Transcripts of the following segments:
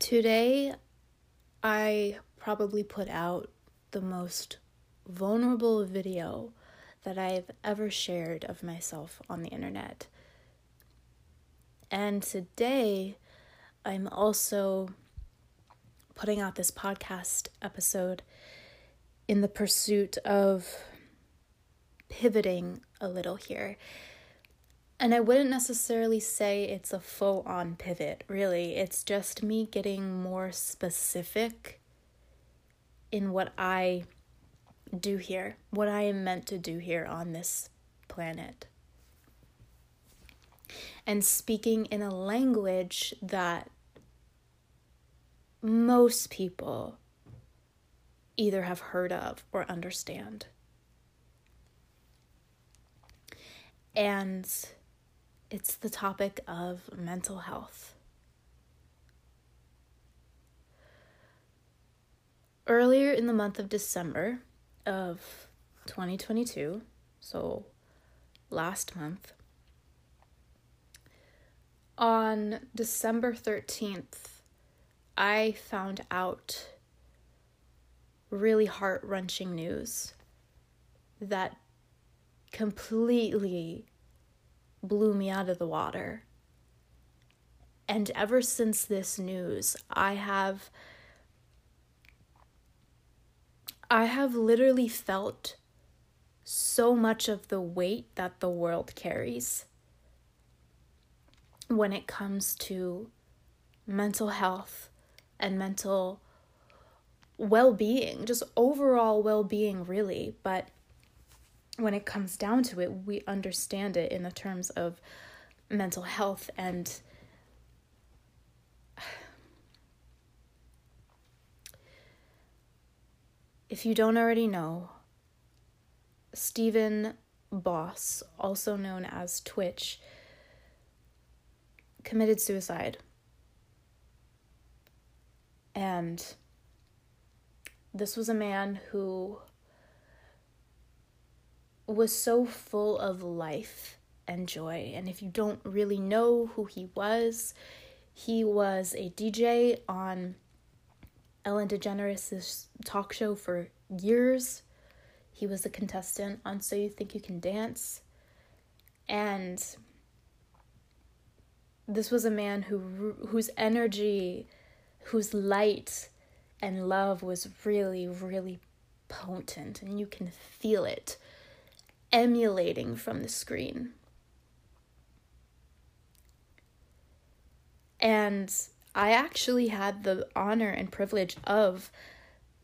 Today, I probably put out the most vulnerable video that I've ever shared of myself on the internet. And today, I'm also putting out this podcast episode in the pursuit of pivoting a little here. And I wouldn't necessarily say it's a full on pivot, really. It's just me getting more specific in what I do here, what I am meant to do here on this planet. And speaking in a language that most people either have heard of or understand. And it's the topic of mental health. Earlier in the month of December of 2022, so last month, on December 13th, I found out really heart wrenching news that completely blew me out of the water. And ever since this news, I have I have literally felt so much of the weight that the world carries when it comes to mental health and mental well being, just overall well being, really. But when it comes down to it, we understand it in the terms of mental health and if you don't already know, Stephen Boss, also known as Twitch, committed suicide. And this was a man who was so full of life and joy. And if you don't really know who he was, he was a DJ on Ellen DeGeneres' talk show for years. He was a contestant on So You Think You Can Dance. And this was a man who whose energy, whose light and love was really really potent and you can feel it emulating from the screen. And I actually had the honor and privilege of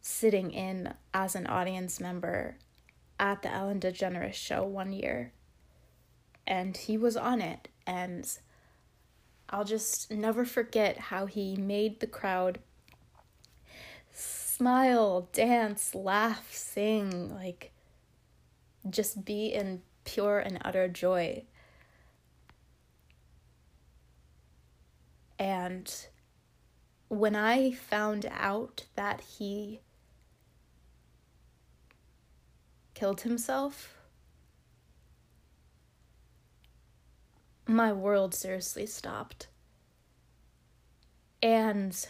sitting in as an audience member at the Ellen DeGeneres show one year. And he was on it. And I'll just never forget how he made the crowd smile, dance, laugh, sing. Like, just be in pure and utter joy. And when I found out that he killed himself, my world seriously stopped. And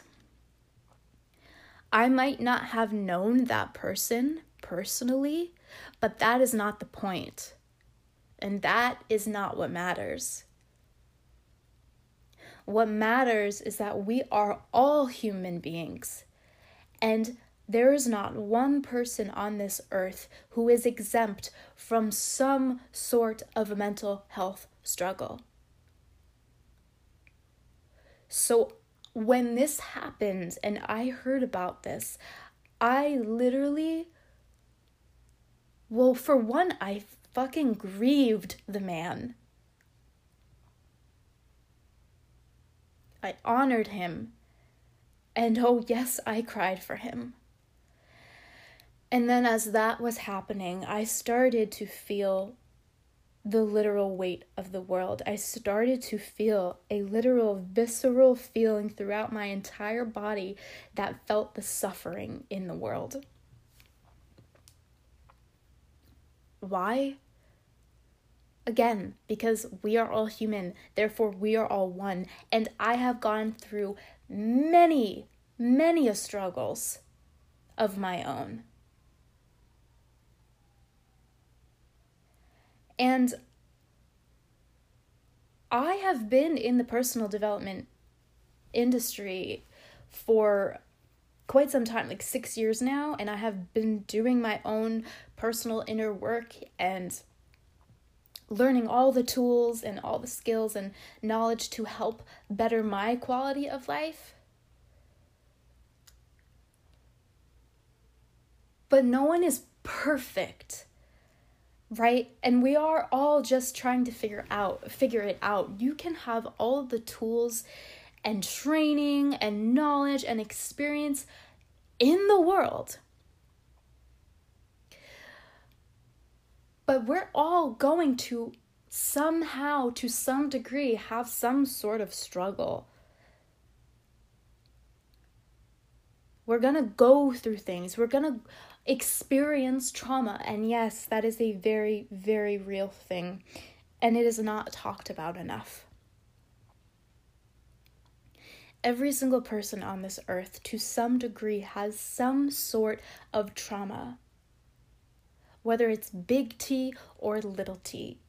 I might not have known that person personally, but that is not the point. And that is not what matters. What matters is that we are all human beings. And there is not one person on this earth who is exempt from some sort of mental health struggle. So, when this happened and I heard about this, I literally well, for one, I fucking grieved the man. I honored him. And oh, yes, I cried for him. And then, as that was happening, I started to feel the literal weight of the world. I started to feel a literal visceral feeling throughout my entire body that felt the suffering in the world. Why? Again, because we are all human, therefore we are all one. And I have gone through many, many struggles of my own. And I have been in the personal development industry for quite some time, like six years now, and I have been doing my own personal inner work and learning all the tools and all the skills and knowledge to help better my quality of life. But no one is perfect. Right? And we are all just trying to figure out figure it out. You can have all the tools and training and knowledge and experience in the world. But we're all going to somehow, to some degree, have some sort of struggle. We're gonna go through things. We're gonna experience trauma. And yes, that is a very, very real thing. And it is not talked about enough. Every single person on this earth, to some degree, has some sort of trauma. Whether it's big T or little t.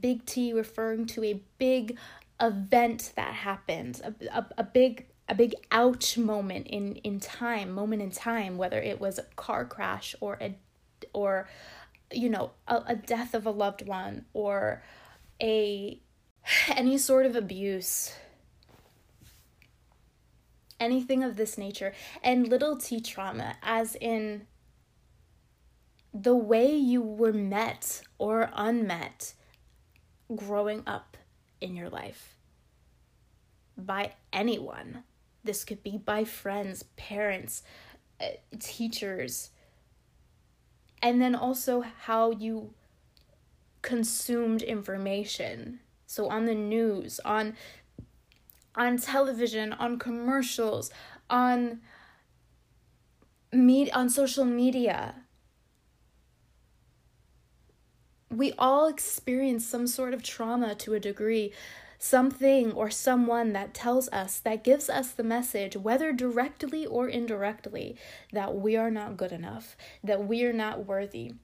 Big T referring to a big event that happened, a, a, a big a big ouch moment in in time moment in time whether it was a car crash or a or you know a, a death of a loved one or a any sort of abuse anything of this nature and little t trauma as in the way you were met or unmet growing up in your life by anyone this could be by friends, parents, uh, teachers. And then also how you consumed information. So on the news, on on television, on commercials, on meet on social media. We all experience some sort of trauma to a degree something or someone that tells us, that gives us the message, whether directly or indirectly, that we are not good enough, that we are not worthy,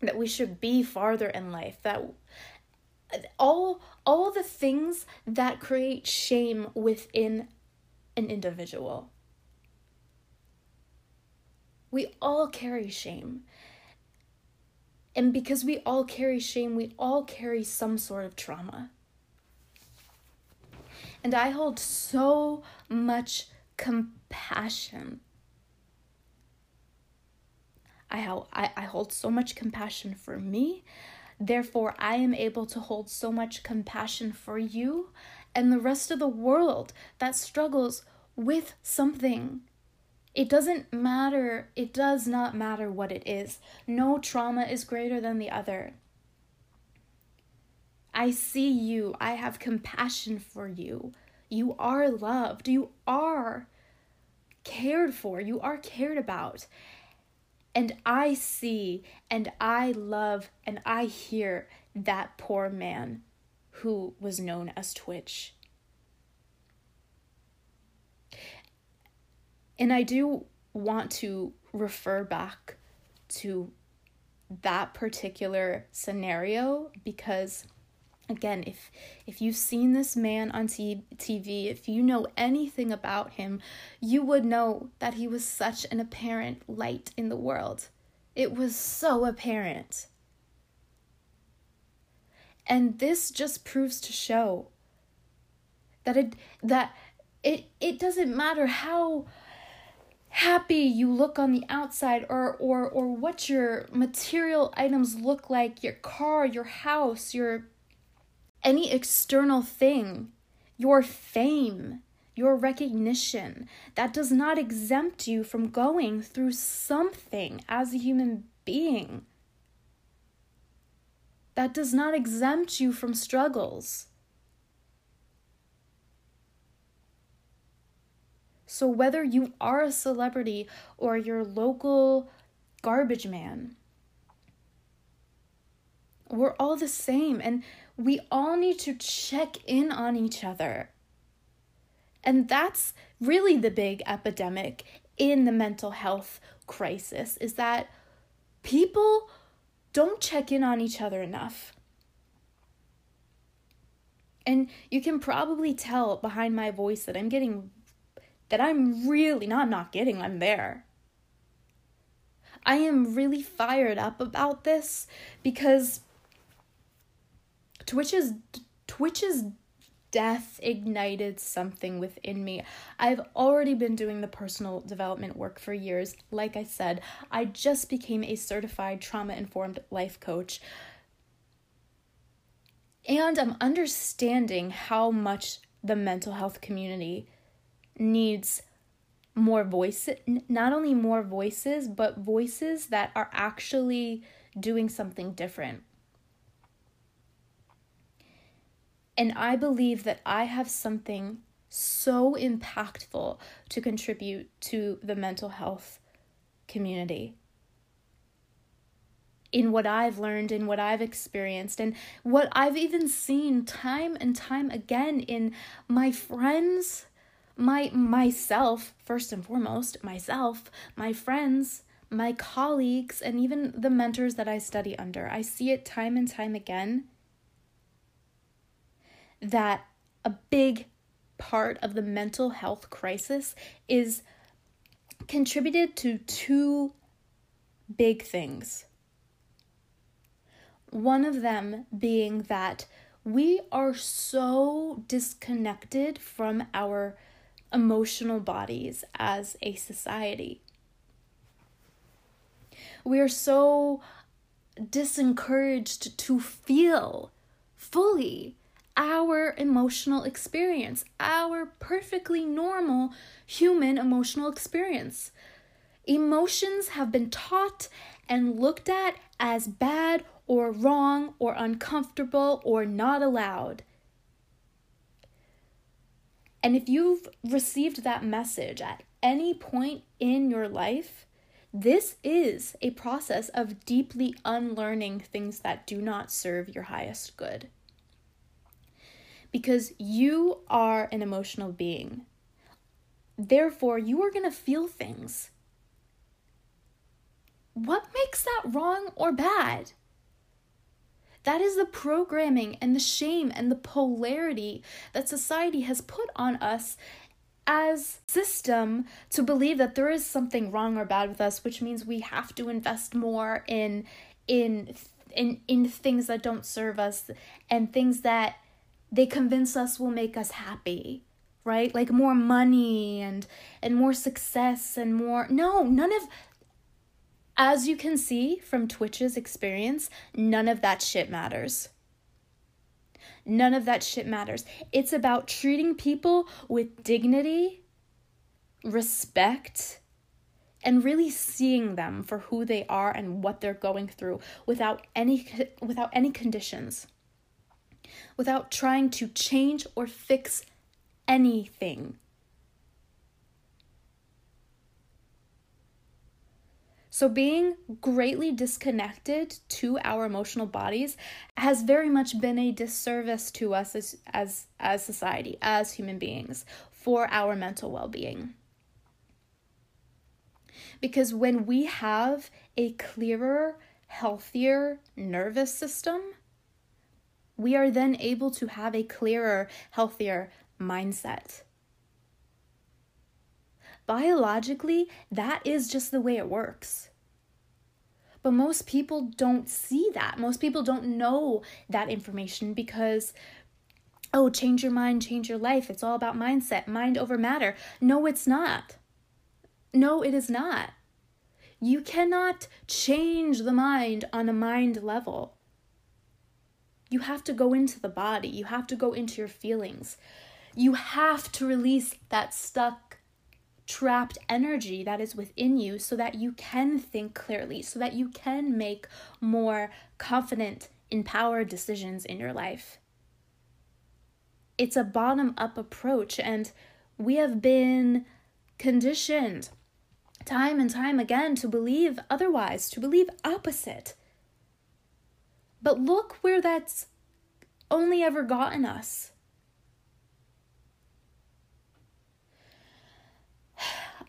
that we should be farther in life, that all all the things that create shame within an individual. We all carry shame. And because we all carry shame, we all carry some sort of trauma. And I hold so much compassion. I, I, I hold so much compassion for me. Therefore, I am able to hold so much compassion for you and the rest of the world that struggles with something it doesn't matter, it does not matter what it is. No trauma is greater than the other. I see you, I have compassion for you. You are loved, you are cared for, you are cared about. And I see and I love and I hear that poor man who was known as Twitch. And I do want to refer back to that particular scenario because again if if you've seen this man on t- TV if you know anything about him you would know that he was such an apparent light in the world. It was so apparent. And this just proves to show that it that it it doesn't matter how happy you look on the outside or or or what your material items look like your car your house your any external thing your fame your recognition that does not exempt you from going through something as a human being. That does not exempt you from struggles So, whether you are a celebrity or your local garbage man, we're all the same and we all need to check in on each other. And that's really the big epidemic in the mental health crisis is that people don't check in on each other enough. And you can probably tell behind my voice that I'm getting, that I'm really, not, not getting, I'm there. I am really fired up about this because Twitch's Twitch's death ignited something within me. I've already been doing the personal development work for years. Like I said, I just became a certified trauma informed life coach. And I'm understanding how much the mental health community needs more voices, not only more voices, but voices that are actually doing something different. And I believe that I have something so impactful to contribute to the mental health community in what I've learned, in what I've experienced, and what I've even seen time and time again in my friends, my myself, first and foremost, myself, my friends, my colleagues, and even the mentors that I study under. I see it time and time again that a big part of the mental health crisis is contributed to two big things. One of them being that we are so disconnected from our emotional bodies as a society. We are so disencouraged to feel fully our emotional experience, our perfectly normal human emotional experience. Emotions have been taught and looked at as bad or wrong or uncomfortable or not allowed. And if you've received that message at any point in your life, this is a process of deeply unlearning things that do not serve your highest good because you are an emotional being. Therefore, you are going to feel things. What makes that wrong or bad? That is the programming and the shame and the polarity that society has put on us as system to believe that there is something wrong or bad with us which means we have to invest more in in in in things that don't serve us and things that they convince us will make us happy right? Like more money and and more success and more no none of as you can see from twitch's experience none of that shit matters. None of that shit matters. It's about treating people with dignity respect and really seeing them for who they are and what they're going through without any without any conditions. Without trying to change or fix anything. So, being greatly disconnected to our emotional bodies has very much been a disservice to us as, as, as society, as human beings, for our mental well being. Because when we have a clearer, healthier nervous system, we are then able to have a clearer, healthier mindset. Biologically, that is just the way it works. But most people don't see that. Most people don't know that information because, oh, change your mind, change your life. It's all about mindset, mind over matter. No, it's not. No, it is not. You cannot change the mind on a mind level you have to go into the body, you have to go into your feelings. You have to release that stuck, trapped energy that is within you so that you can think clearly, so that you can make more confident, empowered decisions in your life. It's a bottom up approach, and we have been conditioned time and time again to believe otherwise, to believe opposite. But look where that's only ever gotten us.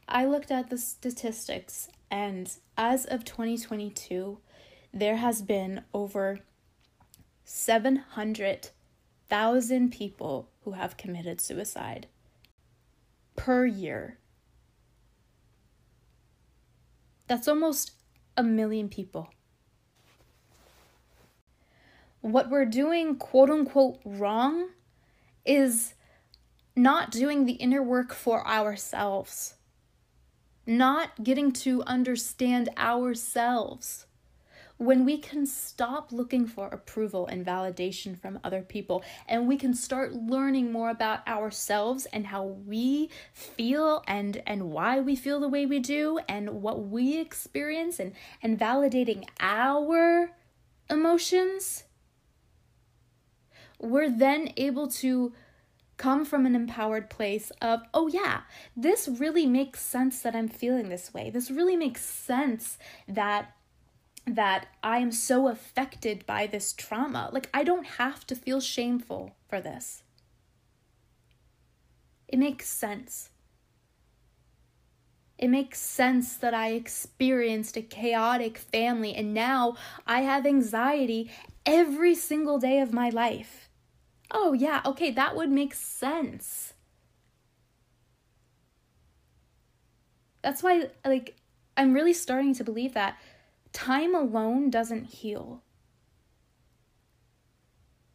I looked at the statistics, and as of 2022, there has been over 700,000 people who have committed suicide per year. That's almost a million people. What we're doing, quote unquote, wrong is not doing the inner work for ourselves, not getting to understand ourselves. When we can stop looking for approval and validation from other people and we can start learning more about ourselves and how we feel and and why we feel the way we do and what we experience and and validating our emotions we're then able to come from an empowered place of, oh, yeah, this really makes sense that I'm feeling this way. This really makes sense that that I am so affected by this trauma. Like, I don't have to feel shameful for this. It makes sense. It makes sense that I experienced a chaotic family and now I have anxiety every single day of my life. Oh, yeah, okay, that would make sense. That's why, like, I'm really starting to believe that Time alone doesn't heal.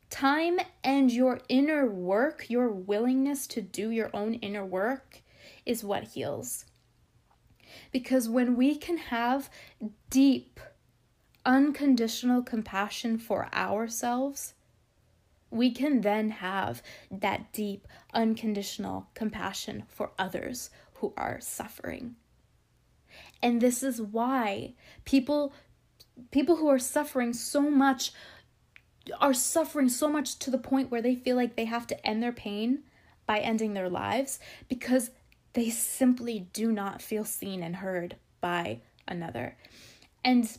Time and your inner work, your willingness to do your own inner work, is what heals. Because when we can have deep, unconditional compassion for ourselves, we can then have that deep, unconditional compassion for others who are suffering. And this is why people people who are suffering so much are suffering so much to the point where they feel like they have to end their pain by ending their lives because they simply do not feel seen and heard by another. And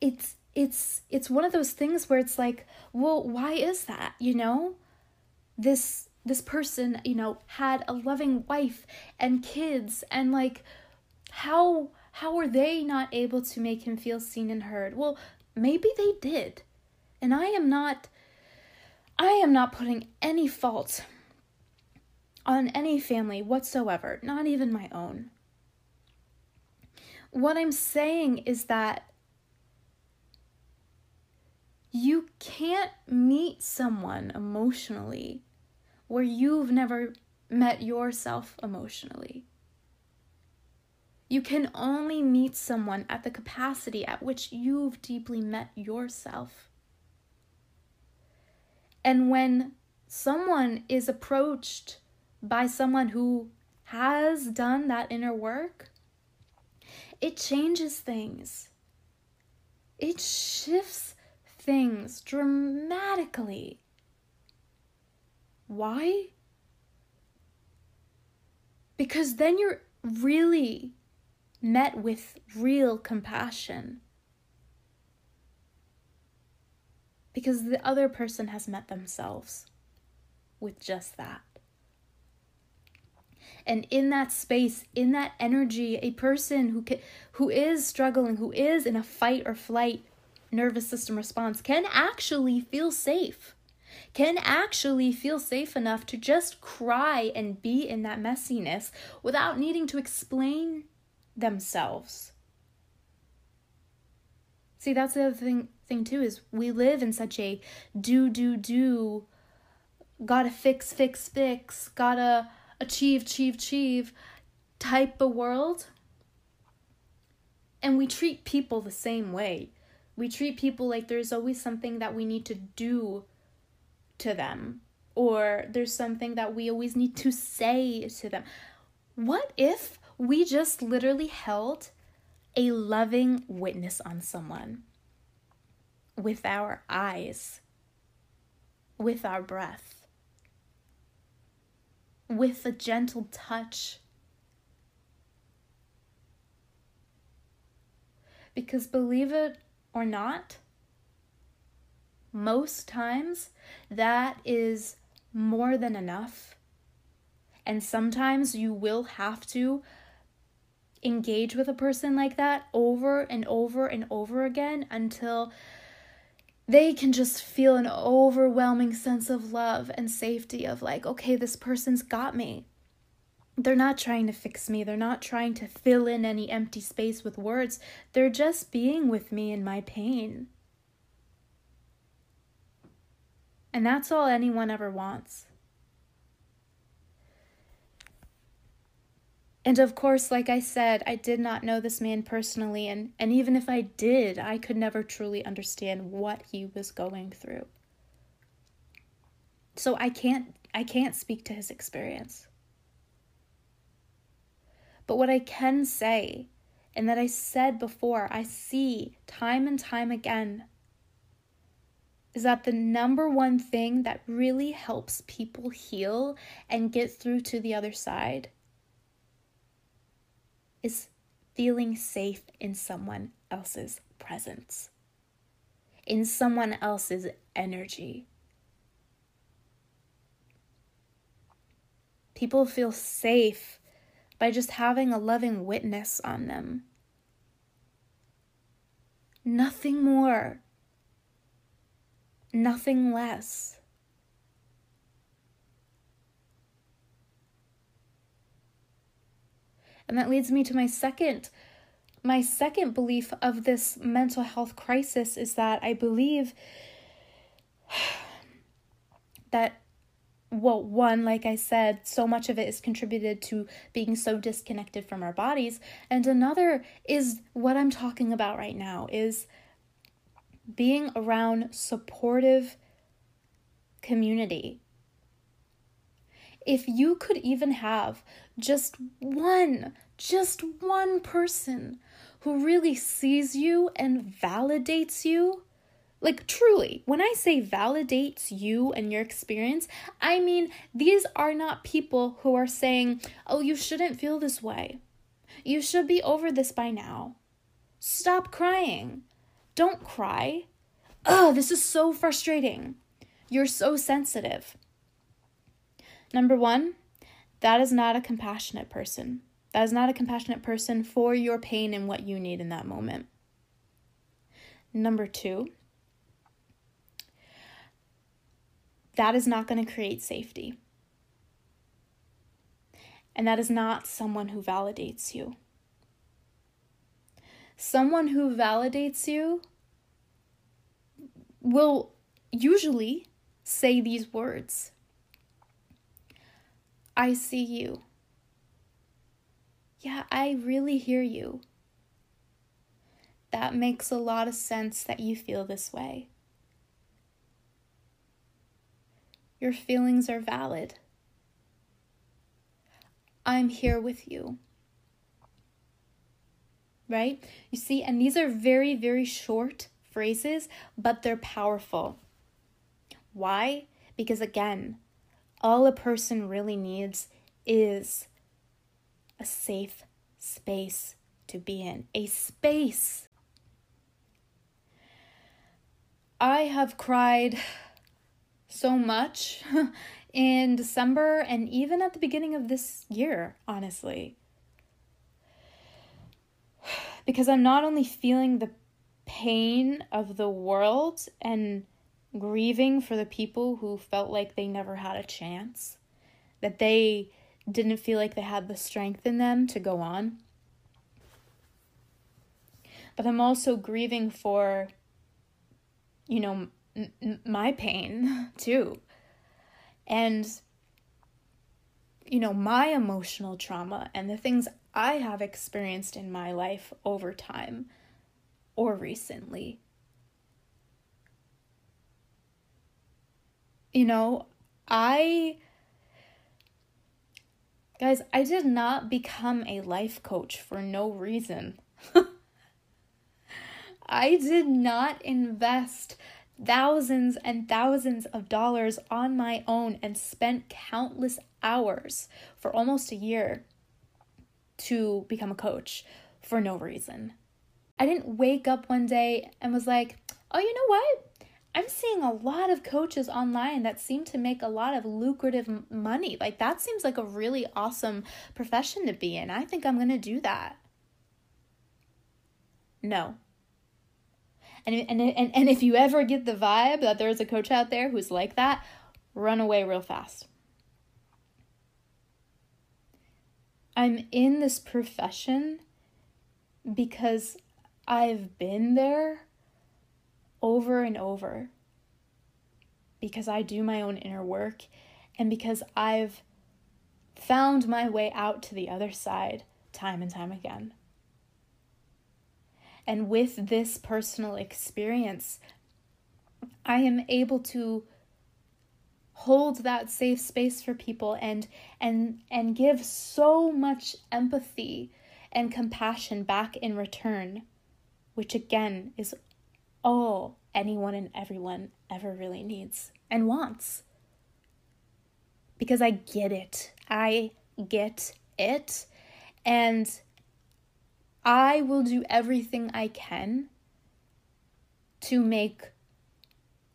it's it's it's one of those things where it's like, well, why is that? You know? This this person, you know, had a loving wife and kids and like how how were they not able to make him feel seen and heard? Well, maybe they did. And I am not I am not putting any fault on any family whatsoever, not even my own. What I'm saying is that you can't meet someone emotionally where you've never met yourself emotionally. You can only meet someone at the capacity at which you've deeply met yourself. And when someone is approached by someone who has done that inner work, it changes things. It shifts things dramatically. Why? Because then you're really met with real compassion. Because the other person has met themselves with just that. And in that space, in that energy, a person who can, who is struggling, who is in a fight or flight nervous system response can actually feel safe. Can actually feel safe enough to just cry and be in that messiness without needing to explain themselves. See, that's the other thing thing too is we live in such a do do do gotta fix fix fix gotta achieve achieve achieve type of world and we treat people the same way we treat people like there's always something that we need to do to them or there's something that we always need to say to them what if we just literally held a loving witness on someone with our eyes, with our breath, with a gentle touch. Because believe it or not, most times that is more than enough. And sometimes you will have to engage with a person like that over and over and over again until they can just feel an overwhelming sense of love and safety of like, okay, this person's got me. They're not trying to fix me. They're not trying to fill in any empty space with words. They're just being with me in my pain. And that's all anyone ever wants. And of course, like I said, I did not know this man personally, and, and even if I did, I could never truly understand what he was going through. So I can't I can't speak to his experience. But what I can say, and that I said before, I see time and time again, is that the number one thing that really helps people heal and get through to the other side is feeling safe in someone else's presence, in someone else's energy. People feel safe by just having a loving witness on them. Nothing more, nothing less. And that leads me to my second my second belief of this mental health crisis is that I believe that well, one, like I said, so much of it is contributed to being so disconnected from our bodies. And another is what I'm talking about right now is being around supportive community. If you could even have just one, just one person who really sees you and validates you. Like, truly, when I say validates you and your experience, I mean these are not people who are saying, oh, you shouldn't feel this way. You should be over this by now. Stop crying. Don't cry. Oh, this is so frustrating. You're so sensitive. Number one, that is not a compassionate person. That is not a compassionate person for your pain and what you need in that moment. Number two, that is not going to create safety. And that is not someone who validates you. Someone who validates you will usually say these words I see you. Yeah, I really hear you. That makes a lot of sense that you feel this way. Your feelings are valid. I'm here with you. Right? You see, and these are very, very short phrases, but they're powerful. Why? Because again, all a person really needs is a safe space to be in, a space. I have cried so much in December and even at the beginning of this year, honestly. Because I'm not only feeling the pain of the world and grieving for the people who felt like they never had a chance, that they didn't feel like they had the strength in them to go on. But I'm also grieving for, you know, m- my pain too. And, you know, my emotional trauma and the things I have experienced in my life over time or recently. You know, I Guys, I did not become a life coach for no reason. I did not invest thousands and thousands of dollars on my own and spent countless hours for almost a year to become a coach for no reason. I didn't wake up one day and was like, oh, you know what? I'm seeing a lot of coaches online that seem to make a lot of lucrative money. Like, that seems like a really awesome profession to be in. I think I'm going to do that. No. And, and, and, and if you ever get the vibe that there's a coach out there who's like that, run away real fast. I'm in this profession because I've been there over and over. Because I do my own inner work and because I've found my way out to the other side time and time again. And with this personal experience, I am able to hold that safe space for people and and and give so much empathy and compassion back in return which again is all anyone and everyone ever really needs and wants. Because i get it. I get it. And i will do everything i can to make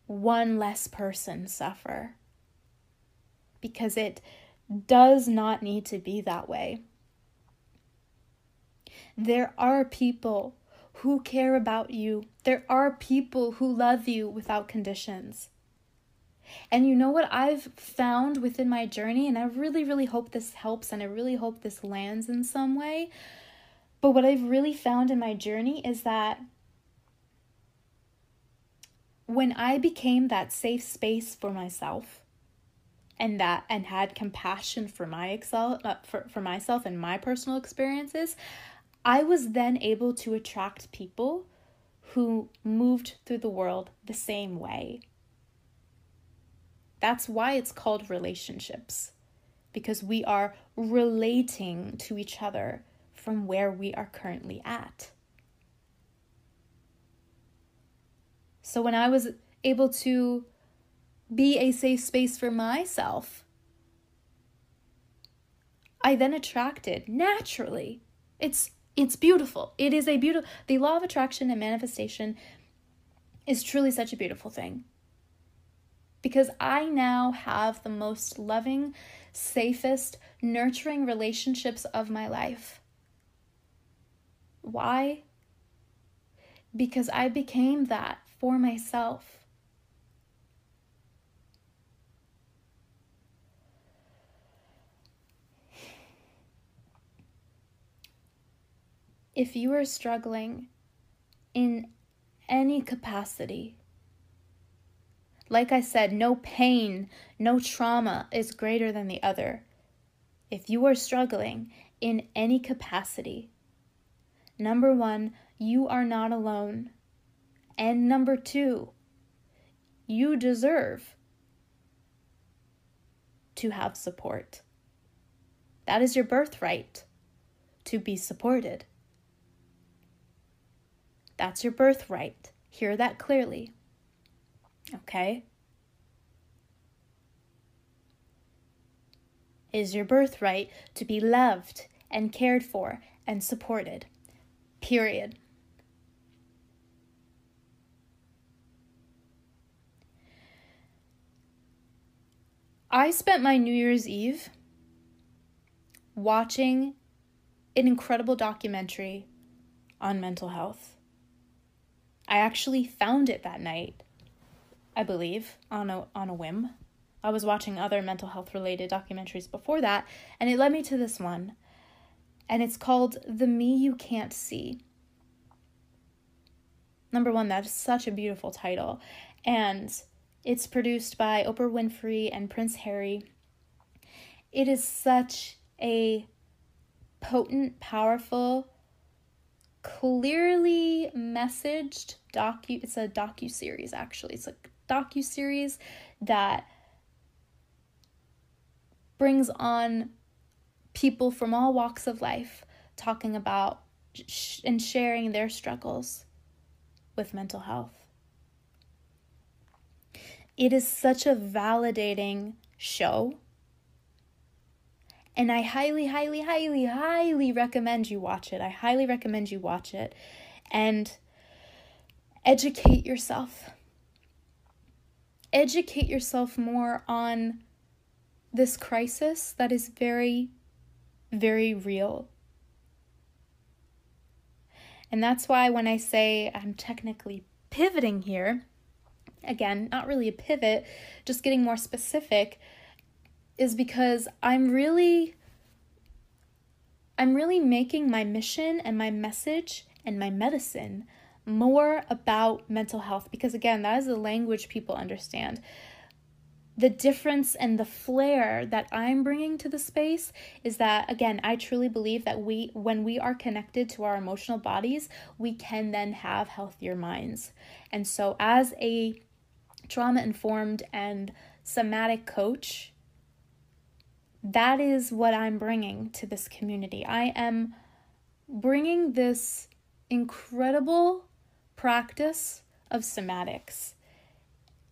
one less person suffer because it does not need to be that way. There are people who care about you. There are people who love you without conditions. And you know what I've found within my journey, and I really, really hope this helps and I really hope this lands in some way. But what I've really found in my journey is that when I became that safe space for myself, and that and had compassion for my excel uh, for, for myself and my personal experiences i was then able to attract people who moved through the world the same way. That's why it's called relationships because we are relating to each other from where we are currently at so when i was able to be a safe space for myself. I then attracted naturally. It's it's beautiful. It is a beautiful the law of attraction and manifestation is truly such a beautiful thing. Because I now have the most loving, safest, nurturing relationships of my life. Why? Because I became that for myself. if you are struggling in any capacity, like I said, no pain, no trauma is greater than the other. If you are struggling in any capacity, number one, you are not alone. And number two, you deserve to have support. That is your birthright to be supported. That's your birthright. Hear that clearly. Okay? Is your birthright to be loved and cared for and supported. Period. I spent my New Year's Eve watching an incredible documentary on mental health. I actually found it that night, I believe, on a, on a whim. I was watching other mental health related documentaries before that, and it led me to this one. And it's called The Me You Can't See. Number one, that is such a beautiful title. And it's produced by Oprah Winfrey and Prince Harry. It is such a potent, powerful, clearly messaged docu it's a docu series actually it's a docu series that brings on people from all walks of life talking about sh- and sharing their struggles with mental health it is such a validating show and I highly, highly, highly, highly recommend you watch it. I highly recommend you watch it and educate yourself. Educate yourself more on this crisis that is very, very real. And that's why when I say I'm technically pivoting here, again, not really a pivot, just getting more specific, is because I'm really I'm really making my mission and my message and my medicine more about mental health because again, that is the language people understand the difference and the flair that I'm bringing to the space is that again, I truly believe that we when we are connected to our emotional bodies, we can then have healthier minds. And so as a trauma informed and somatic coach, that is what I'm bringing to this community. I am bringing this incredible practice of somatics.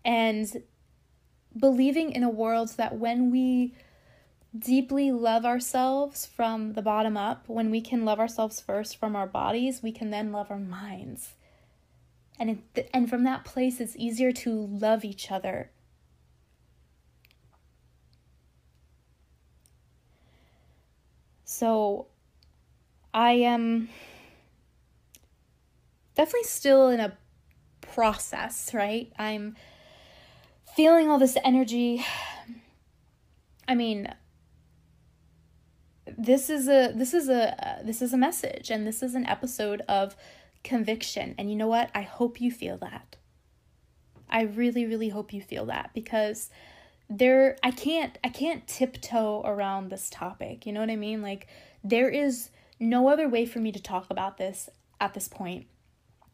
And believing in a world that when we deeply love ourselves from the bottom up, when we can love ourselves first from our bodies, we can then love our minds. And it, and from that place it's easier to love each other. So I am definitely still in a process, right? I'm feeling all this energy. I mean, this is a this is a uh, this is a message and this is an episode of conviction. And you know what? I hope you feel that. I really really hope you feel that because there i can't i can't tiptoe around this topic. You know what i mean? Like there is no other way for me to talk about this at this point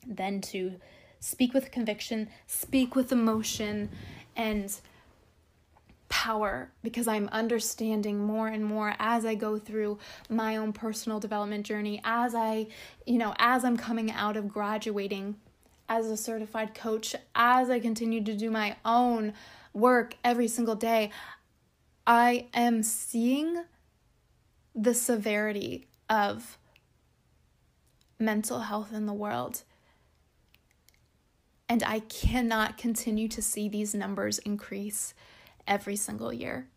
than to speak with conviction speak with emotion and power because I'm understanding more and more as I go through my own personal development journey, as I, you know, as I'm coming out of graduating as a certified coach, as I continue to do my own work every single day, I am seeing the severity of mental health in the world and I cannot continue to see these numbers increase every single year.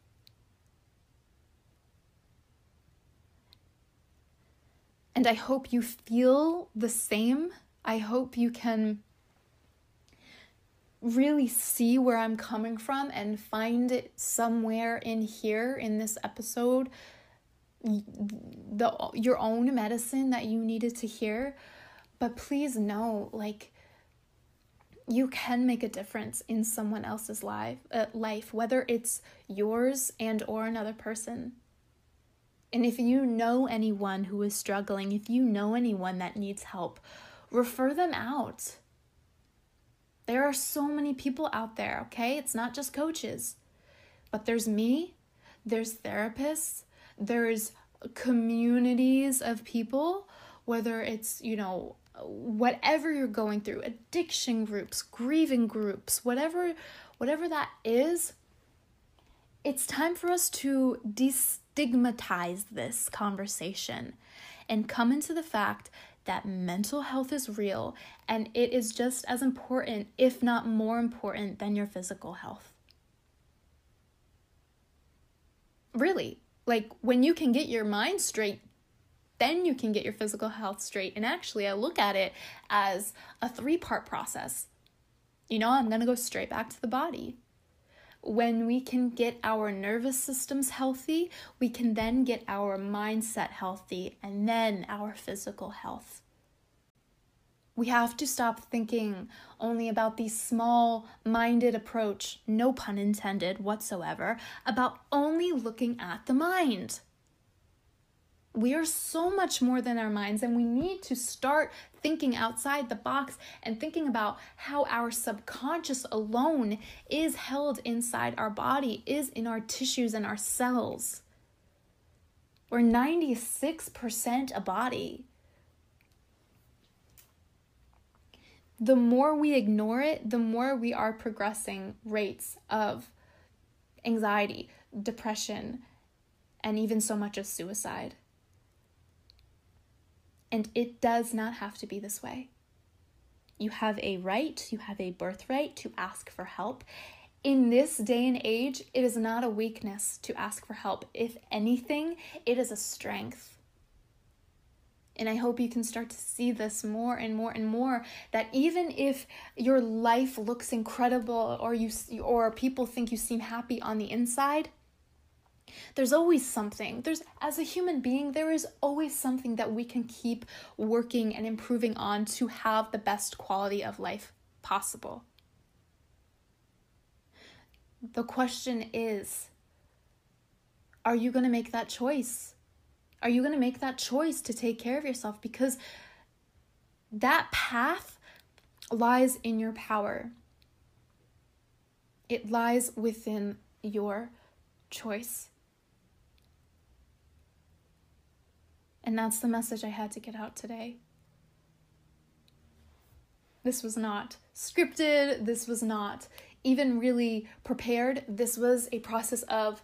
And I hope you feel the same. I hope you can really see where I'm coming from and find it somewhere in here in this episode the your own medicine that you needed to hear. But please know like you can make a difference in someone else's life uh, life whether it's yours and or another person. And if you know anyone who is struggling if you know anyone that needs help refer them out. There are so many people out there okay? It's not just coaches. But there's me there's therapists there's communities of people whether it's you know whatever you're going through addiction groups grieving groups whatever whatever that is it's time for us to destigmatize this conversation and come into the fact that mental health is real and it is just as important if not more important than your physical health. Really like when you can get your mind straight then you can get your physical health straight. And actually, I look at it as a three part process. You know, I'm going to go straight back to the body. When we can get our nervous systems healthy, we can then get our mindset healthy and then our physical health. We have to stop thinking only about the small minded approach, no pun intended whatsoever, about only looking at the mind we are so much more than our minds, and we need to start thinking outside the box and thinking about how our subconscious alone is held inside our body, is in our tissues and our cells. We're 96% a body. The more we ignore it, the more we are progressing rates of anxiety, depression, and even so much as suicide. And it does not have to be this way. You have a right, you have a birthright to ask for help. In this day and age, it is not a weakness to ask for help. If anything, it is a strength. And I hope you can start to see this more and more and more that even if your life looks incredible or you or people think you seem happy on the inside, there's always something. There's as a human being, there is always something that we can keep working and improving on to have the best quality of life possible. The question is, are you going to make that choice? Are you going to make that choice to take care of yourself? Because that path lies in your power, it lies within your choice. And that's the message I had to get out today. This was not scripted, this was not even really prepared. This was a process of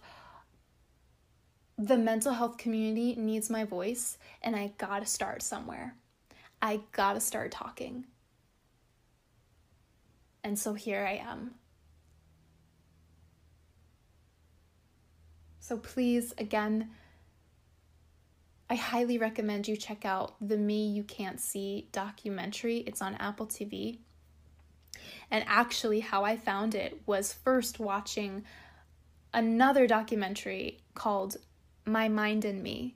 the mental health community needs my voice, and I gotta start somewhere. I gotta start talking. And so here I am. So please, again, I highly recommend you check out the Me You Can't See documentary. It's on Apple TV. And actually, how I found it was first watching another documentary called my Mind and Me.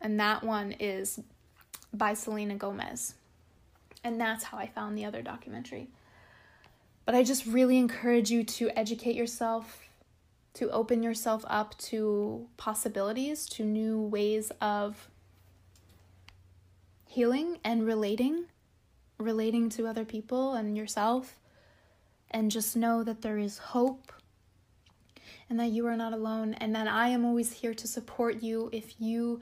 And that one is by Selena Gomez. And that's how I found the other documentary. But I just really encourage you to educate yourself, to open yourself up to possibilities, to new ways of healing and relating, relating to other people and yourself. And just know that there is hope and that you are not alone, and that I am always here to support you if you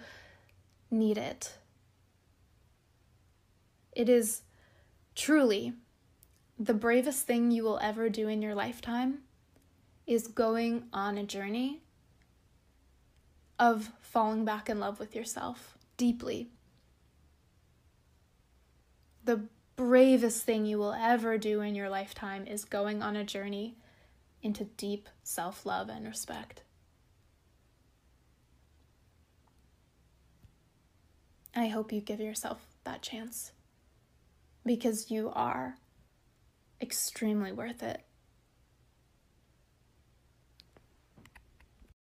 need it. It is truly the bravest thing you will ever do in your lifetime is going on a journey of falling back in love with yourself deeply. The bravest thing you will ever do in your lifetime is going on a journey into deep self love and respect. I hope you give yourself that chance because you are extremely worth it.